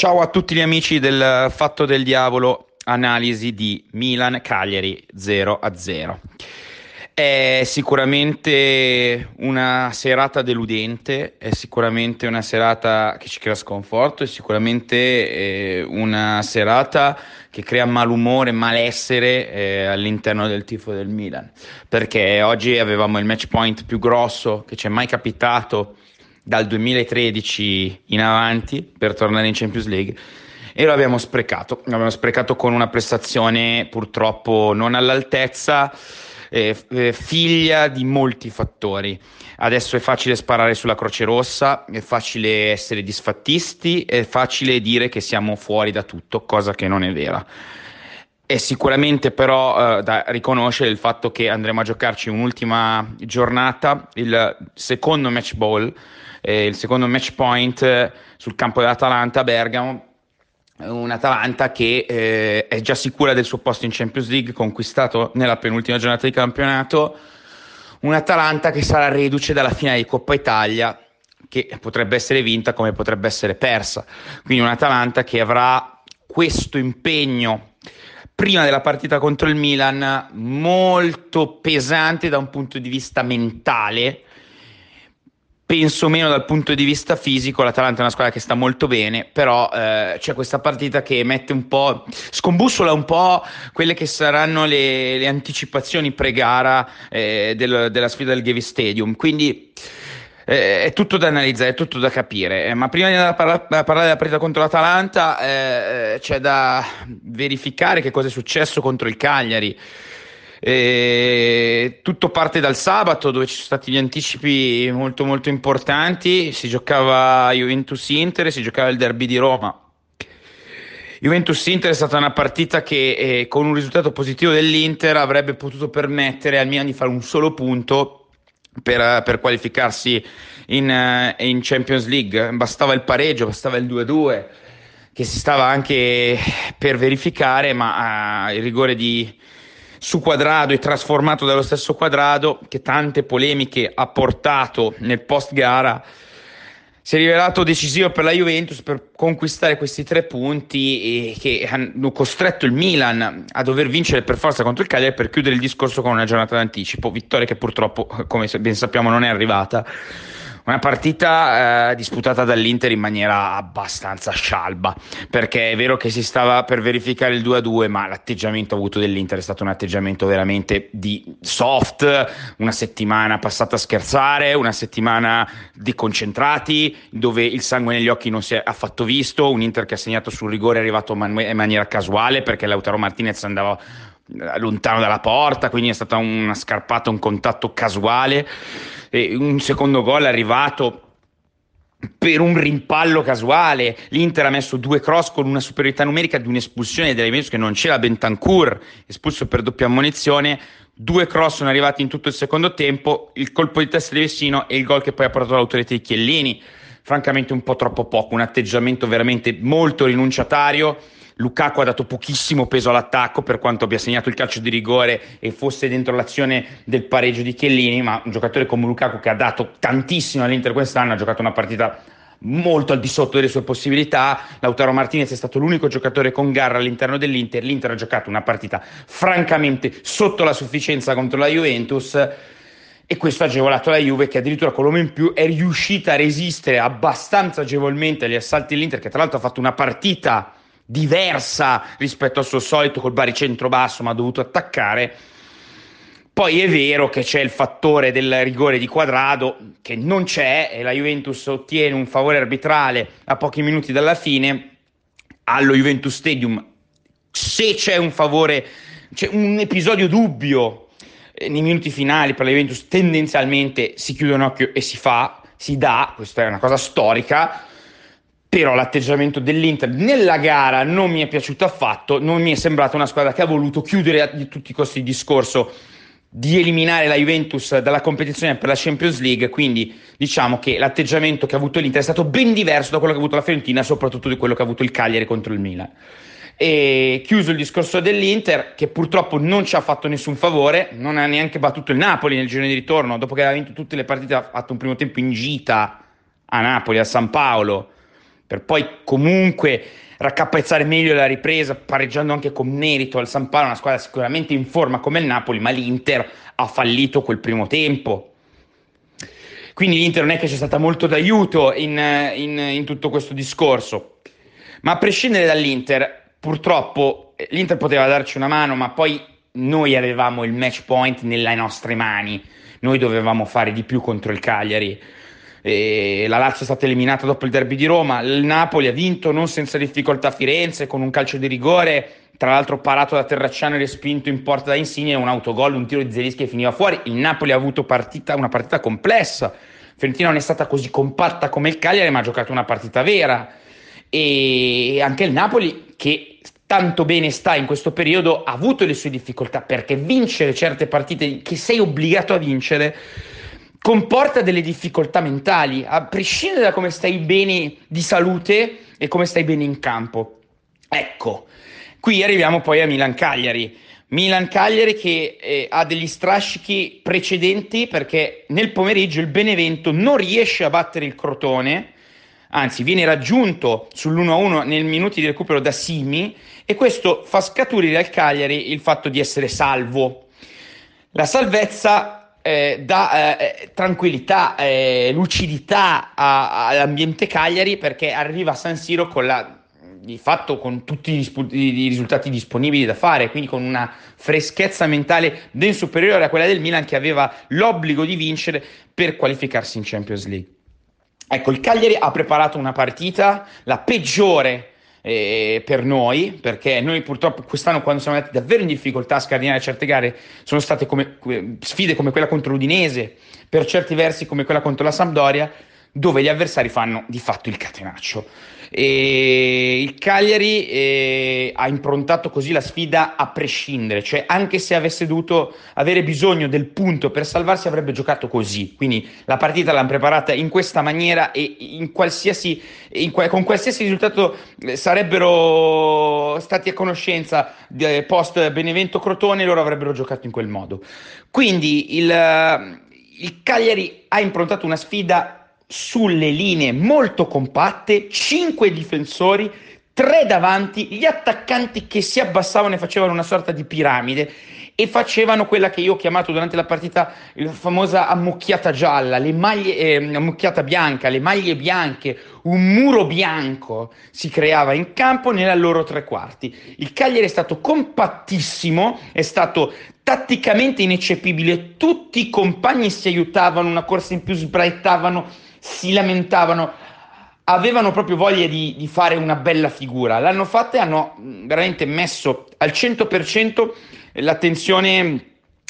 Ciao a tutti gli amici del Fatto del Diavolo, analisi di Milan-Cagliari 0 a 0. È sicuramente una serata deludente, è sicuramente una serata che ci crea sconforto, è sicuramente eh, una serata che crea malumore, malessere eh, all'interno del tifo del Milan, perché oggi avevamo il match point più grosso che ci è mai capitato dal 2013 in avanti per tornare in Champions League e lo abbiamo sprecato, l'abbiamo sprecato con una prestazione purtroppo non all'altezza, eh, eh, figlia di molti fattori. Adesso è facile sparare sulla Croce Rossa, è facile essere disfattisti, è facile dire che siamo fuori da tutto, cosa che non è vera. È sicuramente però eh, da riconoscere il fatto che andremo a giocarci un'ultima giornata, il secondo match ball, eh, il secondo match point eh, sul campo dell'Atalanta a Bergamo. Un'Atalanta che eh, è già sicura del suo posto in Champions League, conquistato nella penultima giornata di campionato. Un'Atalanta che sarà reduce dalla finale di Coppa Italia, che potrebbe essere vinta come potrebbe essere persa. Quindi un'Atalanta che avrà questo impegno prima della partita contro il Milan molto pesante da un punto di vista mentale penso meno dal punto di vista fisico, l'Atalanta è una squadra che sta molto bene, però eh, c'è questa partita che mette un po', scombussola un po' quelle che saranno le, le anticipazioni pre-gara eh, del, della sfida del Gavi Stadium, quindi eh, è tutto da analizzare, è tutto da capire, eh, ma prima di andare a, parla- a parlare della partita contro l'Atalanta eh, c'è da verificare che cosa è successo contro il Cagliari. E tutto parte dal sabato dove ci sono stati gli anticipi molto molto importanti, si giocava Juventus-Inter si giocava il derby di Roma. Juventus-Inter è stata una partita che eh, con un risultato positivo dell'Inter avrebbe potuto permettere al Milan di fare un solo punto per, per qualificarsi in, uh, in, Champions League. Bastava il pareggio, bastava il 2-2 che si stava anche per verificare, ma uh, il rigore di, su Quadrado e trasformato dallo stesso Quadrado che tante polemiche ha portato nel post gara si è rivelato decisivo per la Juventus per conquistare questi tre punti che hanno costretto il Milan a dover vincere per forza contro il Cagliari per chiudere il discorso con una giornata d'anticipo, vittoria che purtroppo, come ben sappiamo, non è arrivata. Una partita eh, disputata dall'Inter in maniera abbastanza scialba, perché è vero che si stava per verificare il 2-2, ma l'atteggiamento avuto dell'Inter è stato un atteggiamento veramente di soft, una settimana passata a scherzare, una settimana di concentrati, dove il sangue negli occhi non si è affatto visto, un Inter che ha segnato sul rigore è arrivato in maniera casuale perché Lautaro Martinez andava lontano dalla porta, quindi è stata una scarpata, un contatto casuale. E un secondo gol è arrivato per un rimpallo casuale. L'Inter ha messo due cross con una superiorità numerica di un'espulsione della Juventus che non c'era Bentancur, espulso per doppia ammonizione. Due cross sono arrivati in tutto il secondo tempo, il colpo di testa di Vessino e il gol che poi ha portato l'autorità di Chiellini. Francamente un po' troppo poco, un atteggiamento veramente molto rinunciatario Lukaku ha dato pochissimo peso all'attacco per quanto abbia segnato il calcio di rigore e fosse dentro l'azione del pareggio di Chiellini, ma un giocatore come Lukaku che ha dato tantissimo all'Inter quest'anno, ha giocato una partita molto al di sotto delle sue possibilità. Lautaro Martinez è stato l'unico giocatore con garra all'interno dell'Inter. L'Inter ha giocato una partita francamente sotto la sufficienza contro la Juventus e questo ha agevolato la Juve che addirittura con l'uomo in più è riuscita a resistere abbastanza agevolmente agli assalti dell'Inter che tra l'altro ha fatto una partita diversa rispetto al suo solito col baricentro basso, ma ha dovuto attaccare. Poi è vero che c'è il fattore del rigore di quadrado che non c'è e la Juventus ottiene un favore arbitrale a pochi minuti dalla fine allo Juventus Stadium. Se c'è un favore, c'è un episodio dubbio eh, nei minuti finali per la Juventus, tendenzialmente si chiude un occhio e si fa, si dà, questa è una cosa storica però l'atteggiamento dell'Inter nella gara non mi è piaciuto affatto, non mi è sembrata una squadra che ha voluto chiudere a tutti i costi il discorso di eliminare la Juventus dalla competizione per la Champions League, quindi diciamo che l'atteggiamento che ha avuto l'Inter è stato ben diverso da quello che ha avuto la Fiorentina, soprattutto di quello che ha avuto il Cagliari contro il Milan. E chiuso il discorso dell'Inter, che purtroppo non ci ha fatto nessun favore, non ha neanche battuto il Napoli nel girone di ritorno, dopo che aveva vinto tutte le partite, ha fatto un primo tempo in gita a Napoli, a San Paolo, per poi comunque raccapezzare meglio la ripresa, pareggiando anche con merito al San Paolo, una squadra sicuramente in forma come il Napoli, ma l'Inter ha fallito quel primo tempo. Quindi l'Inter non è che c'è stata molto d'aiuto in, in, in tutto questo discorso. Ma a prescindere dall'Inter, purtroppo l'Inter poteva darci una mano, ma poi noi avevamo il match point nelle nostre mani. Noi dovevamo fare di più contro il Cagliari e la Lazio è stata eliminata dopo il derby di Roma, il Napoli ha vinto non senza difficoltà a Firenze con un calcio di rigore, tra l'altro parato da Terracciano e respinto in porta da Insigne, un autogol, un tiro di Zelischi che finiva fuori, il Napoli ha avuto partita, una partita complessa, Fiorentina non è stata così compatta come il Cagliari ma ha giocato una partita vera. E anche il Napoli che tanto bene sta in questo periodo ha avuto le sue difficoltà perché vincere certe partite che sei obbligato a vincere comporta delle difficoltà mentali, a prescindere da come stai bene di salute e come stai bene in campo. Ecco, qui arriviamo poi a Milan-Cagliari. Milan-Cagliari che eh, ha degli strascichi precedenti perché nel pomeriggio il Benevento non riesce a battere il Crotone, anzi viene raggiunto sull'1-1 nel minuti di recupero da Simi e questo fa scaturire al Cagliari il fatto di essere salvo. La salvezza eh, dà eh, tranquillità, eh, lucidità a, all'ambiente Cagliari perché arriva a San Siro con la di fatto con tutti i, risultati disponibili da fare, quindi con una freschezza mentale ben superiore a quella del Milan che aveva l'obbligo di vincere per qualificarsi in Champions League. Ecco, il Cagliari ha preparato una partita, la peggiore eh, per noi, perché noi purtroppo quest'anno quando siamo andati davvero in difficoltà a scardinare certe gare sono state come, sfide come quella contro l'Udinese, per certi versi come quella contro la Sampdoria, dove gli avversari fanno di fatto il catenaccio. E il Cagliari eh, ha improntato così la sfida a prescindere, cioè anche se avesse dovuto avere bisogno del punto per salvarsi avrebbe giocato così, quindi la partita l'hanno preparata in questa maniera e in qualsiasi, in, con qualsiasi risultato eh, sarebbero stati a conoscenza eh, post Benevento Crotone loro avrebbero giocato in quel modo. Quindi il, il Cagliari ha improntato una sfida sulle linee molto compatte, 5 difensori, 3 davanti, gli attaccanti che si abbassavano e facevano una sorta di piramide e facevano quella che io ho chiamato durante la partita la famosa ammucchiata gialla, le maglie, eh, ammucchiata bianca, le maglie bianche, un muro bianco si creava in campo nella loro tre quarti. Il Cagliari è stato compattissimo, è stato tatticamente ineccepibile, tutti i compagni si aiutavano, una corsa in più sbraitavano si lamentavano, avevano proprio voglia di, di fare una bella figura. L'hanno fatta e hanno veramente messo al 100% l'attenzione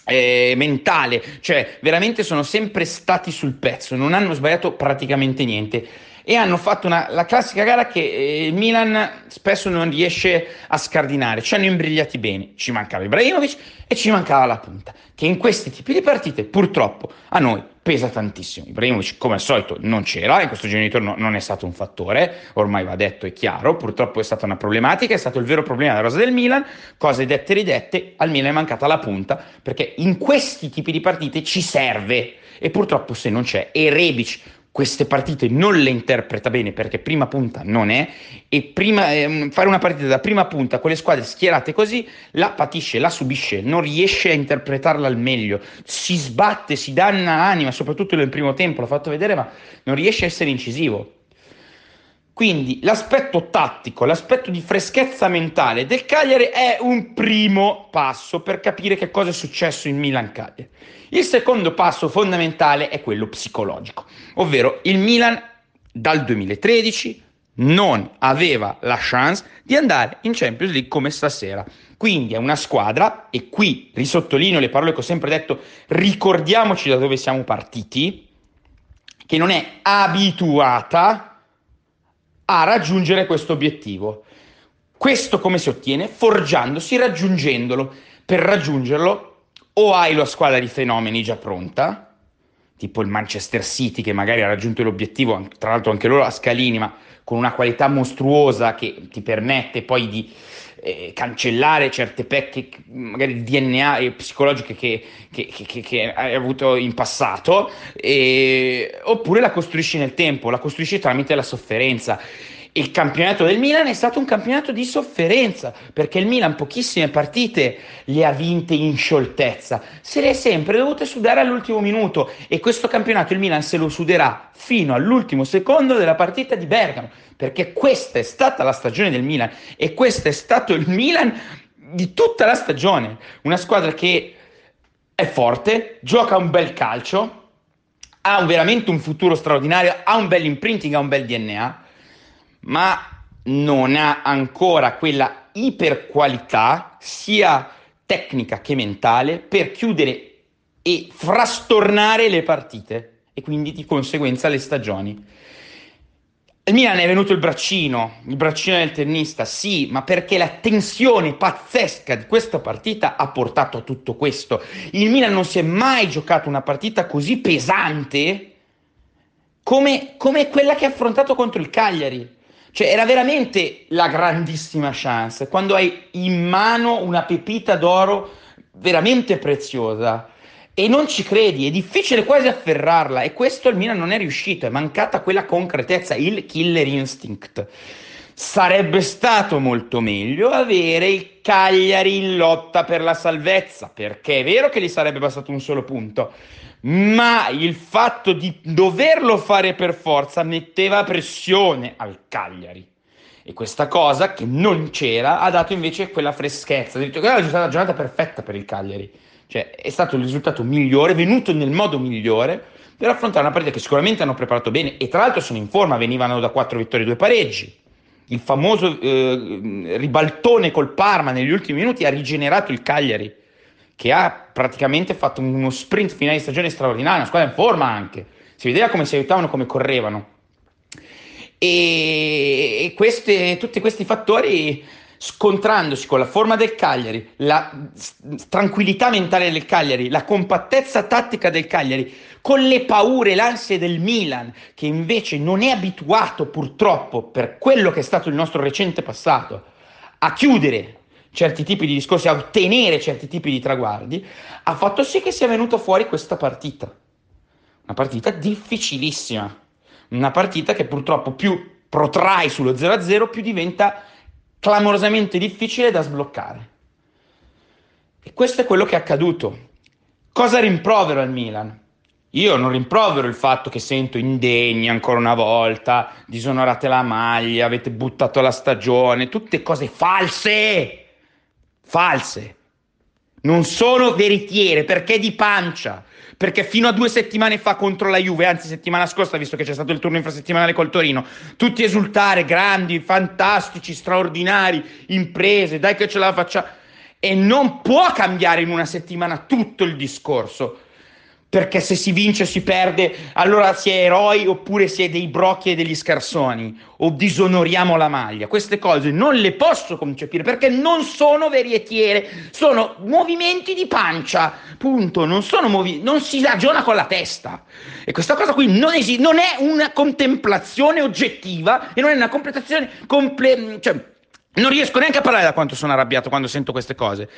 eh, mentale, cioè veramente sono sempre stati sul pezzo, non hanno sbagliato praticamente niente. E hanno fatto una, la classica gara che eh, il Milan spesso non riesce a scardinare, ci hanno imbrigliati bene, ci mancava Ibrahimovic e ci mancava la punta, che in questi tipi di partite purtroppo a noi pesa tantissimo. Ibrahimovic come al solito non c'era, in questo genitore no, non è stato un fattore, ormai va detto e chiaro, purtroppo è stata una problematica, è stato il vero problema della rosa del Milan, cose dette e ridette, al Milan è mancata la punta, perché in questi tipi di partite ci serve e purtroppo se non c'è, e Rebic queste partite non le interpreta bene perché prima punta non è e prima, eh, fare una partita da prima punta con le squadre schierate così la patisce, la subisce, non riesce a interpretarla al meglio, si sbatte, si danna anima, soprattutto nel primo tempo, l'ho fatto vedere, ma non riesce a essere incisivo. Quindi l'aspetto tattico, l'aspetto di freschezza mentale del Cagliari è un primo passo per capire che cosa è successo in Milan-Cagliari. Il secondo passo fondamentale è quello psicologico, ovvero il Milan dal 2013 non aveva la chance di andare in Champions League come stasera. Quindi è una squadra, e qui risottolineo le parole che ho sempre detto, ricordiamoci da dove siamo partiti, che non è abituata a raggiungere questo obiettivo. Questo come si ottiene? Forgiandosi, raggiungendolo. Per raggiungerlo o hai la squadra di fenomeni già pronta, tipo il Manchester City che magari ha raggiunto l'obiettivo, tra l'altro anche loro a scalini, ma con una qualità mostruosa che ti permette poi di eh, cancellare certe pecche, magari di DNA e psicologiche che, che, che, che, hai avuto in passato, e, oppure la costruisci nel tempo, la costruisci tramite la sofferenza. Il campionato del Milan è stato un campionato di sofferenza, perché il Milan pochissime partite le ha vinte in scioltezza, se le è sempre dovute sudare all'ultimo minuto e questo campionato il Milan se lo suderà fino all'ultimo secondo della partita di Bergamo, perché questa è stata la stagione del Milan e questo è stato il Milan di tutta la stagione, una squadra che è forte, gioca un bel calcio, ha veramente un futuro straordinario, ha un bel imprinting, ha un bel DNA ma non ha ancora quella iperqualità sia tecnica che mentale per chiudere e frastornare le partite e quindi di conseguenza le stagioni. Il Milan è venuto il braccino, il braccino del tennista, sì, ma perché la tensione pazzesca di questa partita ha portato a tutto questo. Il Milan non si è mai giocato una partita così pesante come, come quella che ha affrontato contro il Cagliari. Cioè, era veramente la grandissima chance. Quando hai in mano una pepita d'oro veramente preziosa e non ci credi, è difficile quasi afferrarla. E questo il Milan non è riuscito, è mancata quella concretezza, il killer instinct. Sarebbe stato molto meglio avere il Cagliari in lotta per la salvezza, perché è vero che gli sarebbe bastato un solo punto ma il fatto di doverlo fare per forza metteva pressione al Cagliari. E questa cosa che non c'era ha dato invece quella freschezza. Che era stata la giornata perfetta per il Cagliari. Cioè, è stato il risultato migliore, venuto nel modo migliore per affrontare una partita che sicuramente hanno preparato bene e tra l'altro sono in forma, venivano da quattro vittorie e due pareggi. Il famoso eh, ribaltone col Parma negli ultimi minuti ha rigenerato il Cagliari che ha praticamente fatto uno sprint finale di stagione straordinario, una squadra in forma anche, si vedeva come si aiutavano, come correvano. E, e queste, tutti questi fattori scontrandosi con la forma del Cagliari, la tranquillità mentale del Cagliari, la compattezza tattica del Cagliari, con le paure, l'ansia del Milan, che invece non è abituato purtroppo per quello che è stato il nostro recente passato a chiudere certi tipi di discorsi, a ottenere certi tipi di traguardi, ha fatto sì che sia venuta fuori questa partita. Una partita difficilissima, una partita che purtroppo più protrai sullo 0-0, più diventa clamorosamente difficile da sbloccare. E questo è quello che è accaduto. Cosa rimprovero al Milan? Io non rimprovero il fatto che sento indegni ancora una volta, disonorate la maglia, avete buttato la stagione, tutte cose false false. Non sono veritiere perché di pancia. Perché fino a due settimane fa contro la Juve, anzi settimana scorsa, visto che c'è stato il turno infrasettimanale col Torino, tutti esultare, grandi, fantastici, straordinari, imprese, dai che ce la facciamo. E non può cambiare in una settimana tutto il discorso perché se si vince o si perde, allora si è eroi oppure si è dei brocchi e degli scarsoni o disonoriamo la maglia. Queste cose non le posso concepire perché non sono verietiere, sono movimenti di pancia, punto, non, movi- non si ragiona con la testa. E questa cosa qui non, esi- non è una contemplazione oggettiva e non è una completazione comple- cioè, non riesco neanche a parlare da quanto sono arrabbiato quando sento queste cose.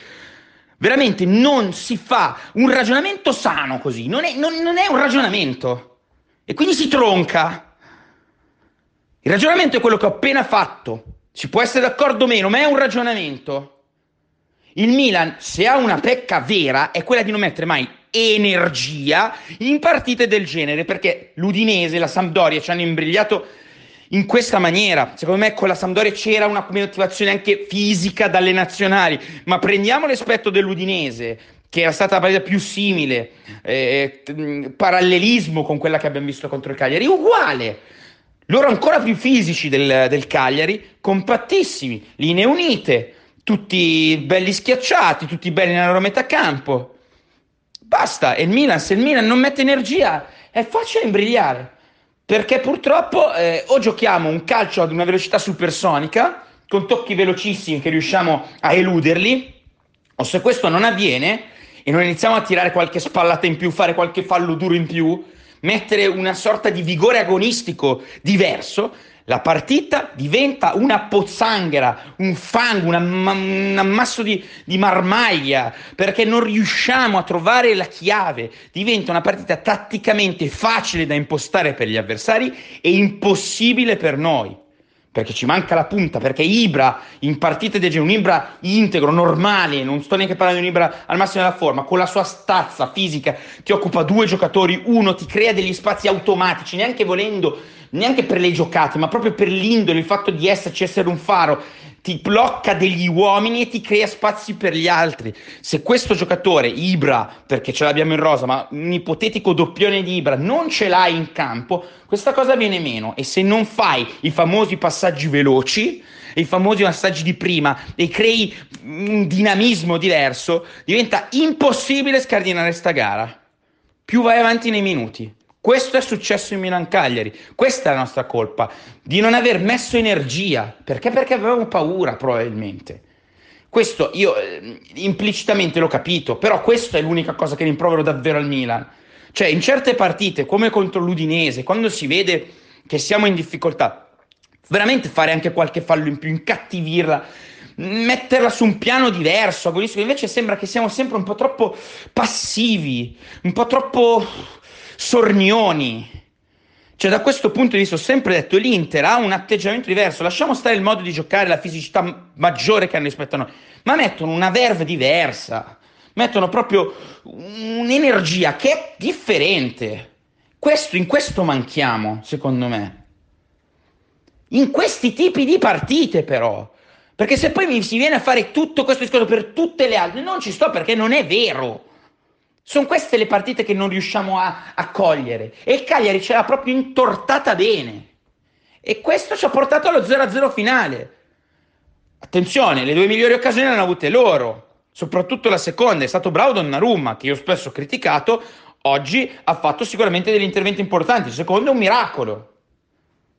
Veramente non si fa un ragionamento sano così, non è, non, non è un ragionamento. E quindi si tronca. Il ragionamento è quello che ho appena fatto. Si può essere d'accordo o meno, ma è un ragionamento. Il Milan, se ha una pecca vera, è quella di non mettere mai energia in partite del genere, perché l'Udinese, la Sampdoria ci hanno imbrigliato in questa maniera. Secondo me con la Sampdoria c'era una motivazione anche fisica dalle nazionali, ma prendiamo l'aspetto dell'Udinese, che era stata la partita più simile, eh, parallelismo con quella che abbiamo visto contro il Cagliari, uguale. Loro ancora più fisici del, del Cagliari, compattissimi, linee unite, tutti belli schiacciati, tutti belli nella loro metà campo. Basta, e il Milan, se il Milan non mette energia, è facile imbrigliare perché purtroppo eh, o giochiamo un calcio ad una velocità supersonica, con tocchi velocissimi che riusciamo a eluderli, o se questo non avviene e non iniziamo a tirare qualche spallata in più, fare qualche fallo duro in più, mettere una sorta di vigore agonistico diverso, la partita diventa una pozzanghera, un fango, una, un ammasso di, di, marmaglia, perché non riusciamo a trovare la chiave. Diventa una partita tatticamente facile da impostare per gli avversari e impossibile per noi. Perché ci manca la punta, perché Ibra in partite del genere, un Ibra integro, normale, non sto neanche parlando di un Ibra al massimo della forma, con la sua stazza fisica ti occupa due giocatori, uno ti crea degli spazi automatici, neanche volendo, neanche per le giocate, ma proprio per l'indole, il fatto di esserci, essere un faro, ti blocca degli uomini e ti crea spazi per gli altri. Se questo giocatore, Ibra, perché ce l'abbiamo in rosa, ma un ipotetico doppione di Ibra, non ce l'hai in campo, questa cosa viene meno. E se non fai i famosi passaggi veloci, i famosi passaggi di prima e crei un dinamismo diverso, diventa impossibile scardinare sta gara. Più vai avanti nei minuti. Questo è successo in Milan-Cagliari, questa è la nostra colpa, di non aver messo energia, perché? Perché avevamo paura probabilmente. Questo io eh, implicitamente l'ho capito, però questa è l'unica cosa che rimprovero davvero al Milan. Cioè in certe partite, come contro l'Udinese, quando si vede che siamo in difficoltà, veramente fare anche qualche fallo in più, incattivirla, metterla su un piano diverso, agonistico, invece sembra che siamo sempre un po' troppo passivi, un po' troppo sornioni. Cioè, da questo punto di vista ho sempre detto l'Inter ha un atteggiamento diverso. Lasciamo stare il modo di giocare, la fisicità maggiore che hanno rispetto a noi, ma mettono una verve diversa, mettono proprio un'energia che è differente. Questo, in questo manchiamo, secondo me. In questi tipi di partite, però. Perché se poi mi si viene a fare tutto questo discorso per tutte le altre, non ci sto perché non è vero. Sono queste le partite che non riusciamo a, a cogliere. E il Cagliari ce l'ha proprio intortata bene. E questo ci ha portato allo 0-0 finale. Attenzione, le due migliori occasioni le hanno avute loro. Soprattutto la seconda, è stato bravo Donnarumma, che io spesso ho criticato, oggi ha fatto sicuramente degli interventi importanti. Il secondo è un miracolo.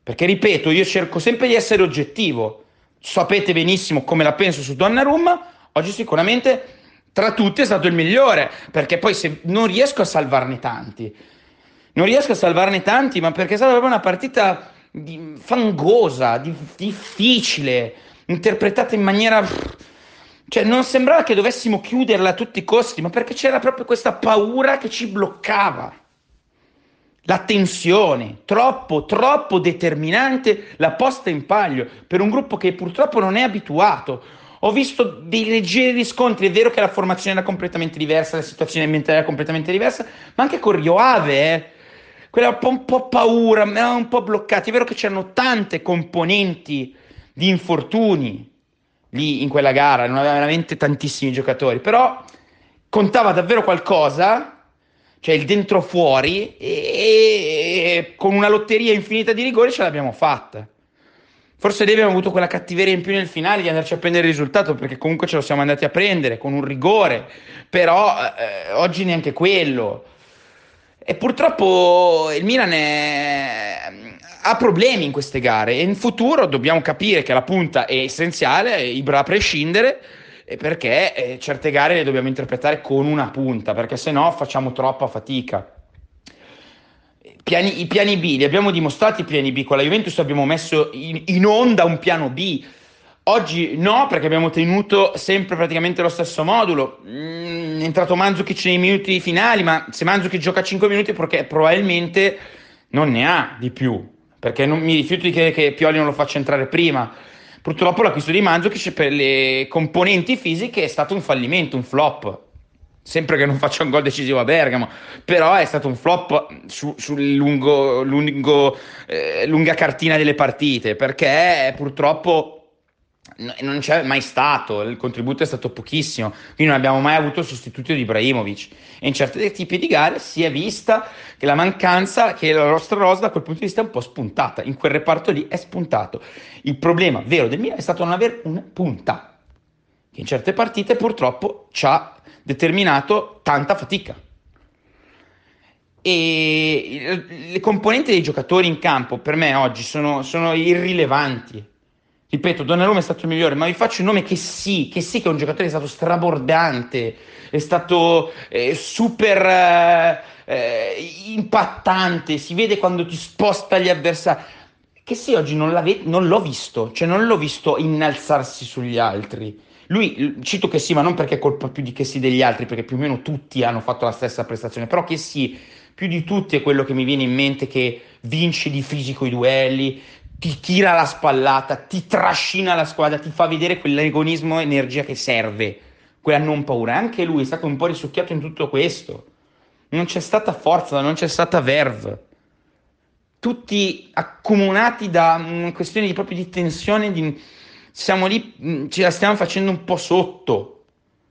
Perché ripeto, io cerco sempre di essere oggettivo. Sapete benissimo come la penso su Donnarumma, oggi sicuramente tra tutti è stato il migliore, perché poi se non riesco a salvarne tanti, non riesco a salvarne tanti, ma perché è stata proprio una partita di, fangosa, di, difficile, interpretata in maniera... Cioè, non sembrava che dovessimo chiuderla a tutti i costi, ma perché c'era proprio questa paura che ci bloccava. La tensione, troppo, troppo determinante la posta in palio per un gruppo che purtroppo non è abituato ho visto dei leggeri riscontri, è vero che la formazione era completamente diversa, la situazione ambientale era completamente diversa, ma anche con Rio Ave, eh. quella un po', un po' paura, mi un po' bloccati, è vero che c'erano tante componenti di infortuni lì in quella gara, non aveva veramente tantissimi giocatori, però contava davvero qualcosa, cioè il dentro fuori, e, e con una lotteria infinita di rigori ce l'abbiamo fatta. Forse noi abbiamo avuto quella cattiveria in più nel finale di andarci a prendere il risultato, perché comunque ce lo siamo andati a prendere con un rigore, però eh, oggi neanche quello. E purtroppo il Milan è... ha problemi in queste gare e in futuro dobbiamo capire che la punta è essenziale, Ibra a prescindere, perché eh, certe gare le dobbiamo interpretare con una punta, perché se no facciamo troppa fatica. Piani, I piani B, li abbiamo dimostrati i piani B, con la Juventus abbiamo messo in, in onda un piano B. Oggi no, perché abbiamo tenuto sempre praticamente lo stesso modulo. Mm, è entrato Manzukic nei minuti finali, ma se Manzukic gioca 5 minuti perché probabilmente non ne ha di più. Perché non mi rifiuto di che, che Pioli non lo faccia entrare prima. Purtroppo l'acquisto di Manzukic per le componenti fisiche è stato un fallimento, un flop sempre che non faccia un gol decisivo a Bergamo, però è stato un flop su, sul lungo, lungo, eh, lunga cartina delle partite, perché purtroppo non c'è mai stato, il contributo è stato pochissimo, quindi non abbiamo mai avuto il sostituto di Ibrahimovic. E in certi tipi di gare si è vista che la mancanza, che la nostra rosa da quel punto di vista è un po' spuntata, in quel reparto lì è spuntato. Il problema vero del Milan è stato non avere una punta, che in certe partite purtroppo ci ha determinato tanta fatica. E le componenti dei giocatori in campo per me oggi sono, sono irrilevanti. Ripeto, Donnarumma è stato il migliore, ma vi faccio un nome che sì, che sì che è un giocatore che è stato strabordante, è stato eh, super eh, eh, impattante, si vede quando ti sposta gli avversari. Che sì, oggi non, non l'ho visto, cioè non l'ho visto innalzarsi sugli altri. Lui, cito che sì, ma non perché è colpa più di che sì degli altri, perché più o meno tutti hanno fatto la stessa prestazione, però che sì, più di tutti è quello che mi viene in mente che vince di fisico i duelli, ti tira la spallata, ti trascina la squadra, ti fa vedere quell'agonismo energia che serve, quella non paura. Anche lui è stato un po' risucchiato in tutto questo. Non c'è stata forza, non c'è stata verve. Tutti accomunati da una questione di, proprio di tensione, di... siamo lì, mm, ce la stiamo facendo un po' sotto.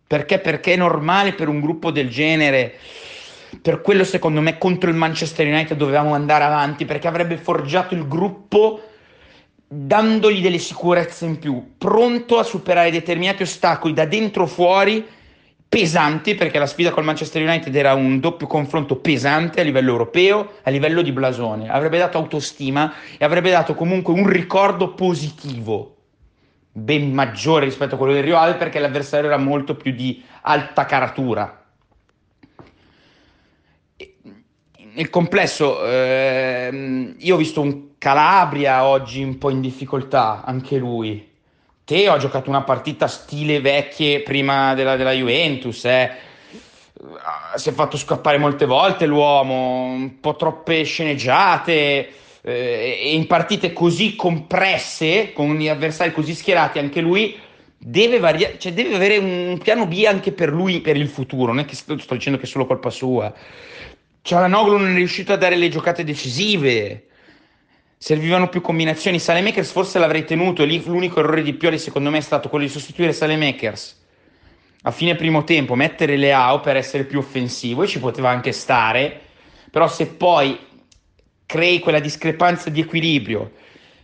Perché? Perché è normale per un gruppo del genere per quello secondo me contro il Manchester United dovevamo andare avanti perché avrebbe forgiato il gruppo dandogli delle sicurezze in più, pronto a superare determinati ostacoli da dentro o fuori pesanti, perché la sfida col Manchester United era un doppio confronto pesante a livello europeo, a livello di blasone, avrebbe dato autostima e avrebbe dato comunque un ricordo positivo, ben maggiore rispetto a quello del Rio Ave, perché l'avversario era molto più di alta caratura. nel complesso, ehm, io ho visto un Calabria oggi un po' in difficoltà, anche lui. Te ho giocato una partita stile vecchie prima della, della Juventus, eh. si è fatto scappare molte volte l'uomo, un po' troppe sceneggiate. Eh, e in partite così compresse, con gli avversari così schierati, anche lui deve, varia- cioè deve avere un piano B anche per lui, per il futuro. Non è che sto, sto dicendo che è solo colpa sua Cialanoglu non è riuscito a dare le giocate decisive. Servivano più combinazioni. Salemakers forse l'avrei tenuto. Lì l'unico errore di Pioli, secondo me, è stato quello di sostituire Salemakers a fine primo tempo, mettere Leao per essere più offensivo e ci poteva anche stare. Però se poi crei quella discrepanza di equilibrio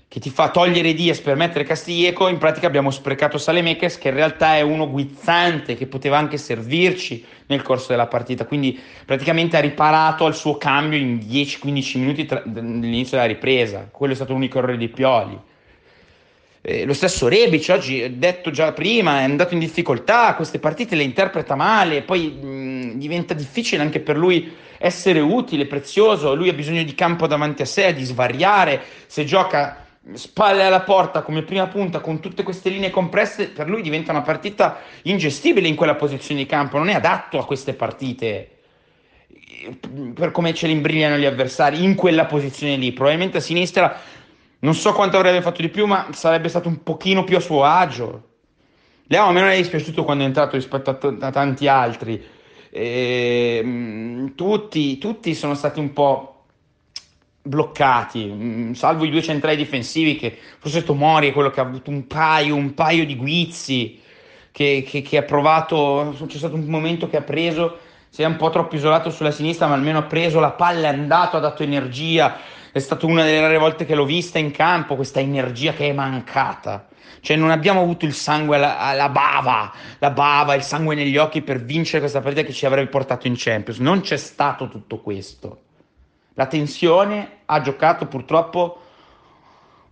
che ti fa togliere Diaz per mettere Castiglieco, in pratica abbiamo sprecato Salemekes che in realtà è uno guizzante che poteva anche servirci nel corso della partita, quindi praticamente ha riparato al suo cambio in 10-15 minuti tra- dall'inizio della ripresa, quello è stato l'unico errore di Pioli. Eh, lo stesso Rebic oggi, detto già prima, è andato in difficoltà, queste partite le interpreta male, poi mh, diventa difficile anche per lui essere utile, prezioso, lui ha bisogno di campo davanti a sé, di svariare, se gioca spalle alla porta come prima punta con tutte queste linee compresse, per lui diventa una partita ingestibile in quella posizione di campo, non è adatto a queste partite per come ce li imbrigliano gli avversari in quella posizione lì. Probabilmente a sinistra non so quanto avrebbe fatto di più, ma sarebbe stato un pochino più a suo agio. Leo a me non è dispiaciuto quando è entrato rispetto a, t- a tanti altri. E, mh, tutti, tutti sono stati un po' bloccati, mm, salvo i due centrali difensivi che forse Tomori è quello che ha avuto un paio, un paio di guizzi, che, che, che, ha provato, c'è stato un momento che ha preso, si è un po' troppo isolato sulla sinistra, ma almeno ha preso la palla, è andato, ha dato energia, è stata una delle rare volte che l'ho vista in campo, questa energia che è mancata. Cioè non abbiamo avuto il sangue alla, alla bava, la bava, il sangue negli occhi per vincere questa partita che ci avrebbe portato in Champions. Non c'è stato tutto questo. La tensione ha giocato purtroppo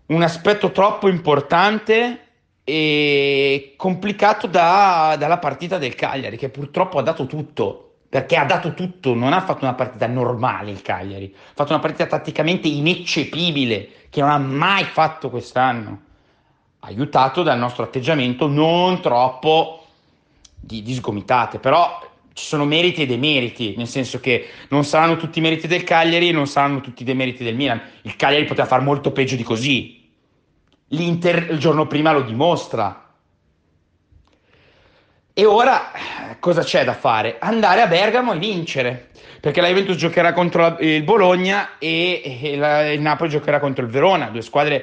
un aspetto troppo importante e complicato da, dalla partita del Cagliari, che purtroppo ha dato tutto, perché ha dato tutto, non ha fatto una partita normale il Cagliari, ha fatto una partita tatticamente ineccepibile, che non ha mai fatto quest'anno, aiutato dal nostro atteggiamento non troppo di, di sgomitate, però ci sono meriti e demeriti, nel senso che non saranno tutti i meriti del Cagliari e non saranno tutti i demeriti del Milan. Il Cagliari poteva fare molto peggio di così. L'Inter il giorno prima lo dimostra. E ora cosa c'è da fare? Andare a Bergamo e vincere, perché la Juventus giocherà contro il Bologna e, e la, il Napoli giocherà contro il Verona, due squadre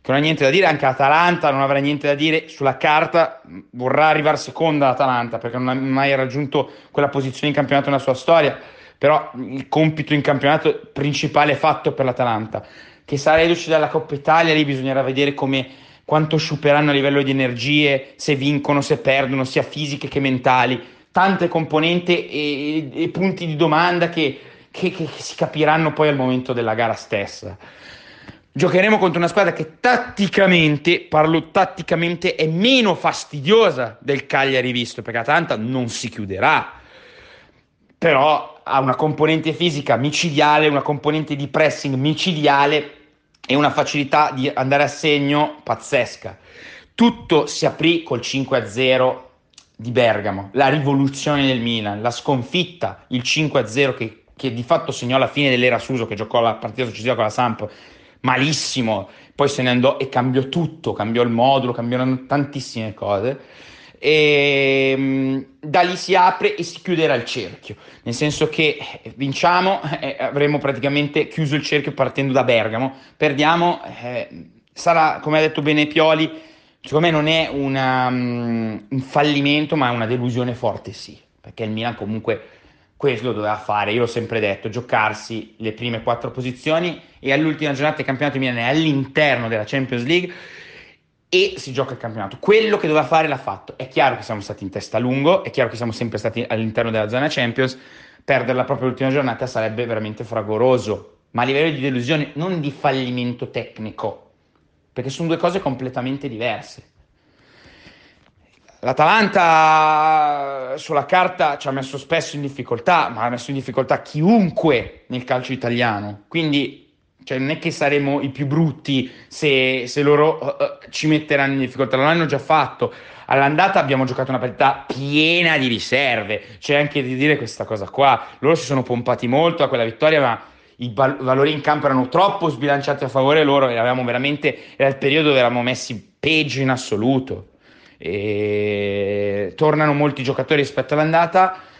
che non ha niente da dire, anche Atalanta non avrà niente da dire, sulla carta. Vorrà arrivare seconda l'Atalanta perché non ha mai raggiunto quella posizione in campionato nella sua storia, però il compito in campionato principale è fatto per l'Atalanta, che sarà reduce dalla Coppa Italia, lì bisognerà vedere come, quanto sciuperanno a livello di energie, se vincono, se perdono, sia fisiche che mentali, tante componenti e, e punti di domanda che, che, che si capiranno poi al momento della gara stessa. Giocheremo contro una squadra che tatticamente, parlo tatticamente, è meno fastidiosa del Cagliari visto, perché Atalanta non si chiuderà, però ha una componente fisica micidiale, una componente di pressing micidiale e una facilità di andare a segno pazzesca. Tutto si aprì col 5-0 di Bergamo, la rivoluzione del Milan, la sconfitta, il 5-0 che, che di fatto segnò la fine dell'era Suso che giocò la partita successiva con la Samp malissimo, poi se ne andò e cambiò tutto, cambiò il modulo, cambiarono tantissime cose e mm, da lì si apre e si chiuderà il cerchio, nel senso che eh, vinciamo, eh, avremo praticamente chiuso il cerchio partendo da Bergamo, perdiamo, eh, sarà come ha detto bene Pioli, secondo me non è una, um, un fallimento ma una delusione forte sì, perché il Milan comunque questo doveva fare, io l'ho sempre detto, giocarsi le prime quattro posizioni e all'ultima giornata del campionato Milan è all'interno della Champions League e si gioca il campionato. Quello che doveva fare l'ha fatto. È chiaro che siamo stati in testa a lungo, è chiaro che siamo sempre stati all'interno della zona Champions, perderla proprio l'ultima giornata sarebbe veramente fragoroso, ma a livello di delusione, non di fallimento tecnico, perché sono due cose completamente diverse. L'Atalanta sulla carta ci ha messo spesso in difficoltà, ma ha messo in difficoltà chiunque nel calcio italiano. Quindi cioè, non è che saremo i più brutti se, se loro uh, ci metteranno in difficoltà, lo hanno già fatto. All'andata abbiamo giocato una partita piena di riserve, c'è anche di dire questa cosa qua. Loro si sono pompati molto a quella vittoria, ma i val- valori in campo erano troppo sbilanciati a favore loro e avevamo veramente, era il periodo dove eravamo messi peggio in assoluto. E tornano molti giocatori rispetto all'andata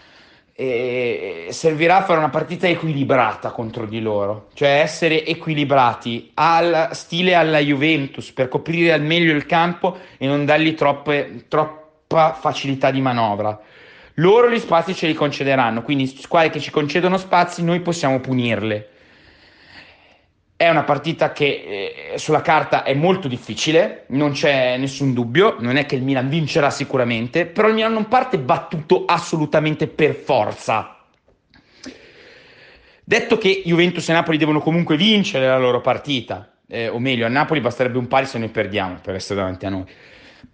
e servirà a fare una partita equilibrata contro di loro, cioè essere equilibrati al stile alla Juventus per coprire al meglio il campo e non dargli troppe, troppa facilità di manovra. Loro gli spazi ce li concederanno, quindi squadre che ci concedono spazi noi possiamo punirle. È una partita che eh, sulla carta è molto difficile, non c'è nessun dubbio, non è che il Milan vincerà sicuramente, però il Milan non parte battuto assolutamente per forza. Detto che Juventus e Napoli devono comunque vincere la loro partita, eh, o meglio, a Napoli basterebbe un pari se noi perdiamo per essere davanti a noi.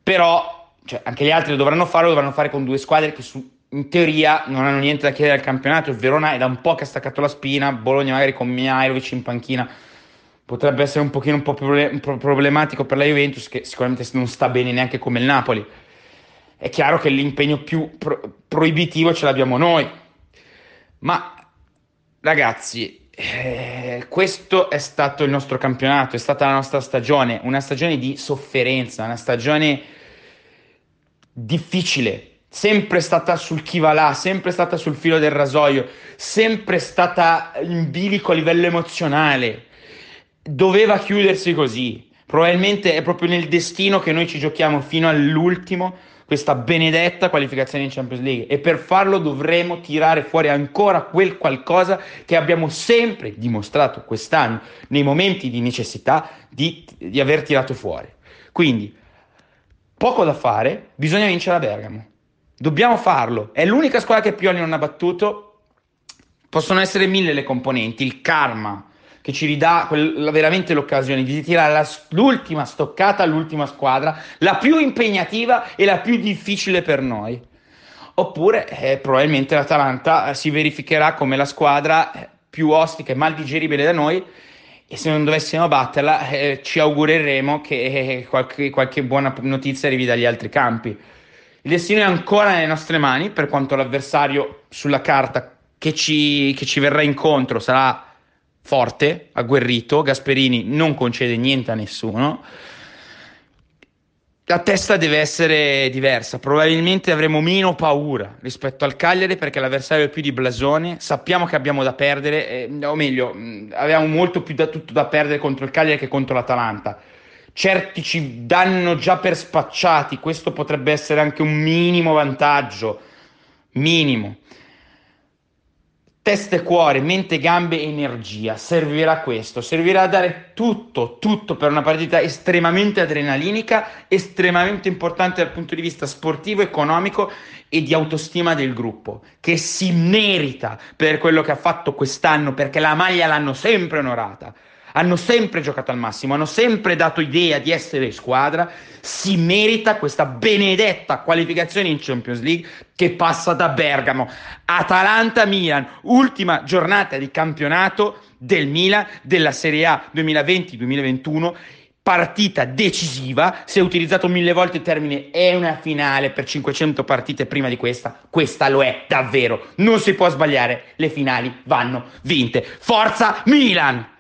Però cioè, anche gli altri lo dovranno fare, lo dovranno fare con due squadre che su, in teoria non hanno niente da chiedere al campionato. Il Verona è da un po' che ha staccato la spina, Bologna magari con Mihailovic in panchina potrebbe essere un pochino un po' problematico per la Juventus che sicuramente non sta bene neanche come il Napoli. È chiaro che l'impegno più pro- proibitivo ce l'abbiamo noi. Ma ragazzi, eh, questo è stato il nostro campionato, è stata la nostra stagione, una stagione di sofferenza, una stagione difficile, sempre stata sul chi va là, sempre stata sul filo del rasoio, sempre stata in bilico a livello emozionale doveva chiudersi così. Probabilmente è proprio nel destino che noi ci giochiamo fino all'ultimo questa benedetta qualificazione in Champions League e per farlo dovremo tirare fuori ancora quel qualcosa che abbiamo sempre dimostrato quest'anno nei momenti di necessità di, di aver tirato fuori. Quindi poco da fare, bisogna vincere a Bergamo. Dobbiamo farlo. È l'unica squadra che Pioli non ha battuto. Possono essere mille le componenti, il karma, che ci ridà quel, veramente l'occasione di tirare la, l'ultima stoccata all'ultima squadra, la più impegnativa e la più difficile per noi. Oppure eh, probabilmente l'Atalanta si verificherà come la squadra eh, più ostica e mal digeribile da noi e se non dovessimo batterla eh, ci augureremo che eh, qualche, qualche buona notizia arrivi dagli altri campi. Il destino è ancora nelle nostre mani per quanto l'avversario sulla carta che ci, che ci verrà incontro sarà forte, agguerrito, Gasperini non concede niente a nessuno. La testa deve essere diversa, probabilmente avremo meno paura rispetto al Cagliari perché l'avversario è più di blasone, sappiamo che abbiamo da perdere, eh, o meglio, avevamo molto più da tutto da perdere contro il Cagliari che contro l'Atalanta. Certi ci danno già per spacciati, questo potrebbe essere anche un minimo vantaggio, minimo. Testa e cuore, mente, gambe, energia. Servirà questo, servirà a dare tutto, tutto per una partita estremamente adrenalinica, estremamente importante dal punto di vista sportivo, economico e di autostima del gruppo, che si merita per quello che ha fatto quest'anno, perché la maglia l'hanno sempre onorata hanno sempre giocato al massimo, hanno sempre dato idea di essere squadra, si merita questa benedetta qualificazione in Champions League che passa da Bergamo. Atalanta-Milan, ultima giornata di campionato del Milan della Serie A 2020-2021 partita decisiva, si è utilizzato mille volte il termine è una finale per 500 partite prima di questa, questa lo è davvero, non si può sbagliare, le finali vanno vinte. Forza Milan!